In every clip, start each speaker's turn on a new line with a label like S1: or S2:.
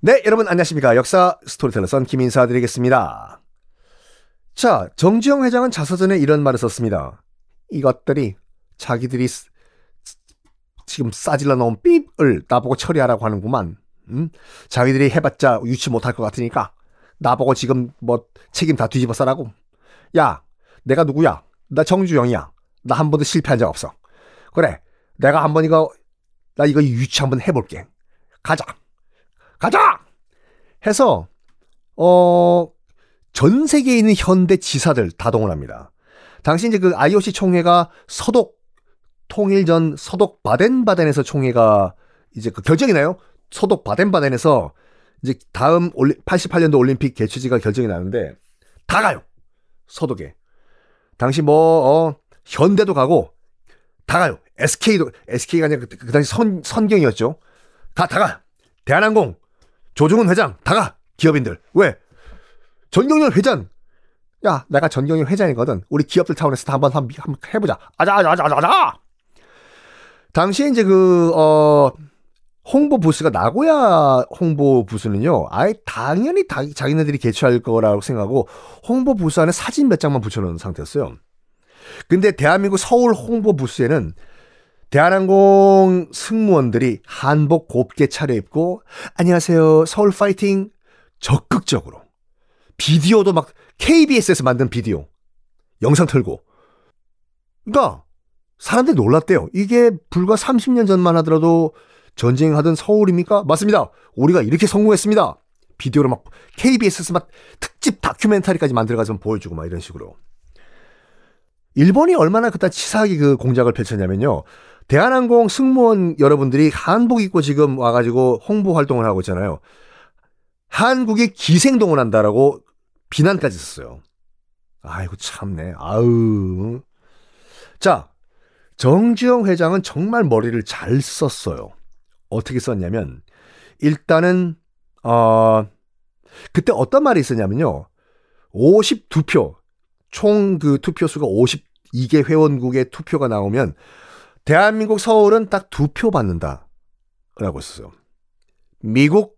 S1: 네, 여러분 안녕하십니까. 역사 스토리텔러 썬킴 인사드리겠습니다. 자, 정지영 회장은 자서전에 이런 말을 썼습니다. 이것들이 자기들이 쓰- 지금 싸질러 놓은 삐을 나보고 처리하라고 하는구만. 음? 자기들이 해봤자 유치 못할 것 같으니까 나보고 지금 뭐 책임 다 뒤집어 써라고. 야, 내가 누구야? 나 정주영이야. 나 한 번도 실패한 적 없어. 그래, 내가 한 번 이거 나 이거 유치 한번 해볼게. 가자. 가자! 해서, 어, 전 세계에 있는 현대 지사들 다 동원합니다. 당시 이제 그 IOC 총회가 서독, 통일 전 서독 바덴바덴에서 총회가 이제 그 결정이 나요. 서독 바덴바덴에서 이제 다음 올리, 88년도 올림픽 개최지가 결정이 나는데 다 가요. 서독에. 당시 뭐, 어, 현대도 가고 다 가요. SK도, SK가 아니라 그, 그 당시 선, 선경이었죠. 다, 다 가. 대한항공, 조중훈 회장, 다 가. 기업인들. 왜? 전경련 회장. 야, 내가 전경련 회장이거든. 우리 기업들 차원에서 다 한번, 한번, 해보자. 아자, 아자, 아자, 아자, 아자! 당시에 이제 그, 어, 홍보 부스가 나고야 홍보 부스는요, 아예 당연히 다, 자기네들이 개최할 거라고 생각하고 홍보 부스 안에 사진 몇 장만 붙여놓은 상태였어요. 근데 대한민국 서울 홍보 부스에는 대한항공 승무원들이 한복 곱게 차려입고 안녕하세요 서울 파이팅! 적극적으로 비디오도 막 KBS에서 만든 비디오. 영상 틀고. 그러니까 사람들이 놀랐대요. 이게 불과 30년 전만 하더라도 전쟁하던 서울입니까? 맞습니다. 우리가 이렇게 성공했습니다. 비디오로 막 KBS에서 막 특집 다큐멘터리까지 만들어가지고 보여주고 막 이런 식으로. 일본이 얼마나 그따 치사하게 그 공작을 펼쳤냐면요. 대한항공 승무원 여러분들이 한복 입고 지금 와가지고 홍보 활동을 하고 있잖아요. 한국에 기생동을 한다라고 비난까지 썼어요. 아이고 참네. 아우. 자, 정지영 회장은 정말 머리를 잘 썼어요. 어떻게 썼냐면 일단은 어 그때 어떤 말이 있었냐면요. 52표 총 그 투표 수가 52개 회원국의 투표가 나오면 대한민국 서울은 딱 두 표 받는다. 라고 했었어요. 미국,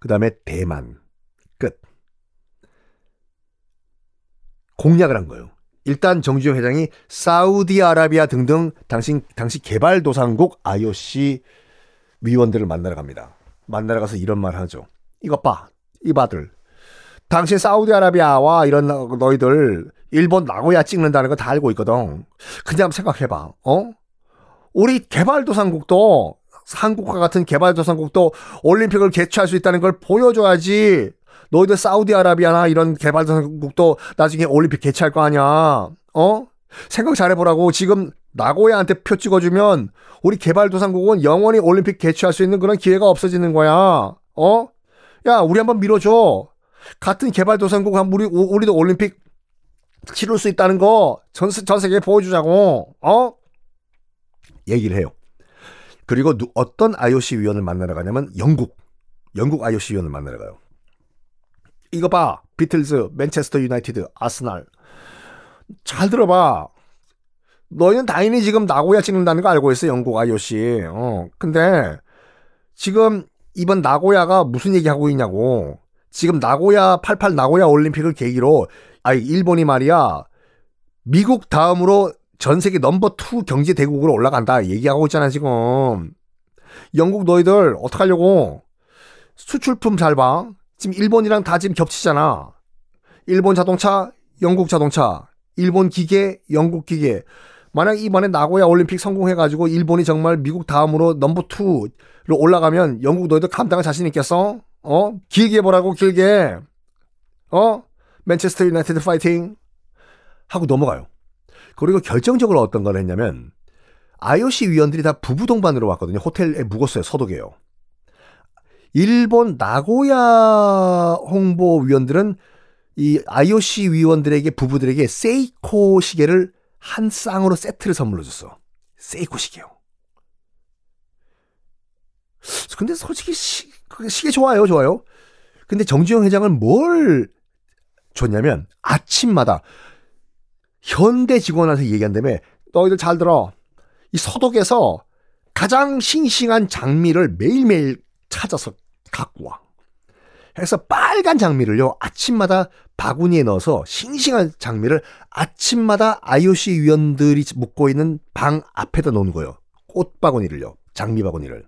S1: 그 다음에 대만. 끝. 공약을 한 거예요. 일단 정주영 회장이 사우디아라비아 등등 당시, 당시 개발도상국 IOC 위원들을 만나러 갑니다. 만나러 가서 이런 말 하죠. 이것 봐. 이봐들. 당신 사우디아라비아와 이런 너희들 일본 나고야 찍는다는 거 다 알고 있거든. 그냥 생각해봐. 어? 우리 개발도상국도 한국과 같은 개발도상국도 올림픽을 개최할 수 있다는 걸 보여줘야지. 너희들 사우디아라비아나 이런 개발도상국도 나중에 올림픽 개최할 거 아니야. 어? 생각 잘해보라고. 지금 나고야한테 표 찍어주면 우리 개발도상국은 영원히 올림픽 개최할 수 있는 그런 기회가 없어지는 거야. 어? 야, 우리 한번 밀어줘. 같은 개발도상국 한 우리 우리도 올림픽 치를 수 있다는 거 전 전 세계에 보여주자고. 어? 얘기를 해요. 그리고 누, 어떤 IOC 위원을 만나러 가냐면 영국 영국 IOC 위원을 만나러 가요. 이거 봐. 비틀즈, 맨체스터 유나이티드, 아스날. 잘 들어봐. 너희는 당연히 지금 나고야 찍는다는 거 알고 있어, 영국 IOC. 어. 근데 지금 이번 나고야가 무슨 얘기하고 있냐고. 지금 나고야 88 나고야 올림픽을 계기로 아니 일본이 말이야. 미국 다음으로 전 세계 넘버 2 경제 대국으로 올라간다 얘기하고 있잖아, 지금. 영국 너희들 어떡하려고? 수출품 잘 봐. 지금 일본이랑 다 지금 겹치잖아. 일본 자동차, 영국 자동차, 일본 기계, 영국 기계. 만약 이번에 나고야 올림픽 성공해가지고 일본이 정말 미국 다음으로 넘버 투로 올라가면 영국 너희들 감당할 자신 있겠어? 어? 길게 보라고 길게. 어? 맨체스터 유나이티드 파이팅 하고 넘어가요. 그리고 결정적으로 어떤 걸 했냐면 IOC 위원들이 다 부부 동반으로 왔거든요. 호텔에 묵었어요. 서독에요. 일본 나고야 홍보 위원들은 이 IOC 위원들에게 부부들에게 세이코 시계를 한 쌍으로 세트를 선물로 줬어. 세이코 시계요. 근데 솔직히 시, 시계 좋아요, 좋아요. 근데 정주영 회장은 뭘 줬냐면 아침마다 현대 직원한테 얘기한다며 너희들 잘 들어. 이 서독에서 가장 싱싱한 장미를 매일매일 찾아서 갖고 와. 해서 빨간 장미를요, 아침마다 바구니에 넣어서 싱싱한 장미를 아침마다 IOC 위원들이 묵고 있는 방 앞에다 놓는 거예요. 꽃 바구니를요, 장미 바구니를.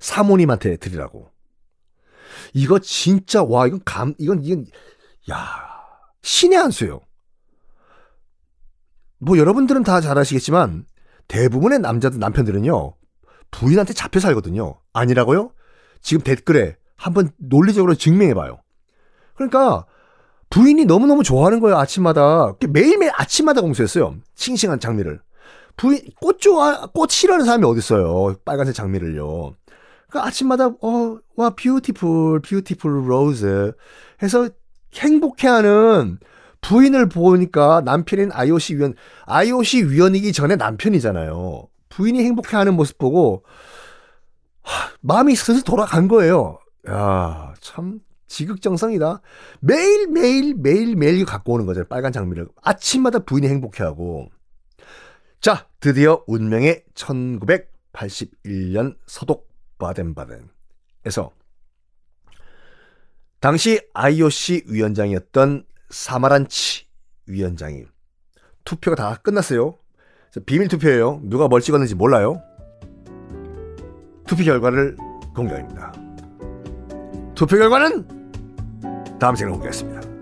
S1: 사모님한테 드리라고. 이거 진짜, 와, 이건 감, 이건, 이건, 야 신의 한 수예요. 뭐 여러분들은 다 잘 아시겠지만, 대부분의 남자들, 남편들은요, 부인한테 잡혀 살거든요. 아니라고요? 지금 댓글에 한번 논리적으로 증명해봐요. 그러니까 부인이 너무너무 좋아하는 거예요, 아침마다. 매일매일 아침마다 공수했어요. 싱싱한 장미를. 부인, 꽃 좋아, 꽃 싫어하는 사람이 어딨어요. 빨간색 장미를요. 그러니까 아침마다, 어, 와, beautiful, beautiful rose 해서 행복해하는 부인을 보니까 남편인 IOC 위원, IOC 위원이기 전에 남편이잖아요. 부인이 행복해하는 모습 보고 하, 마음이 슬슬 돌아간 거예요. 야, 참 지극정성이다. 매일 매일 매일 매일 갖고 오는 거죠. 빨간 장미를 아침마다 부인이 행복해하고. 자, 드디어 운명의 1981년 서독 바덴바덴에서 당시 IOC 위원장이었던 사마란치 위원장이 투표가 다 끝났어요. 비밀 투표예요. 누가 뭘 찍었는지 몰라요. 투표 결과를 공개합니다. 투표 결과는 다음 시간에 공개하겠습니다.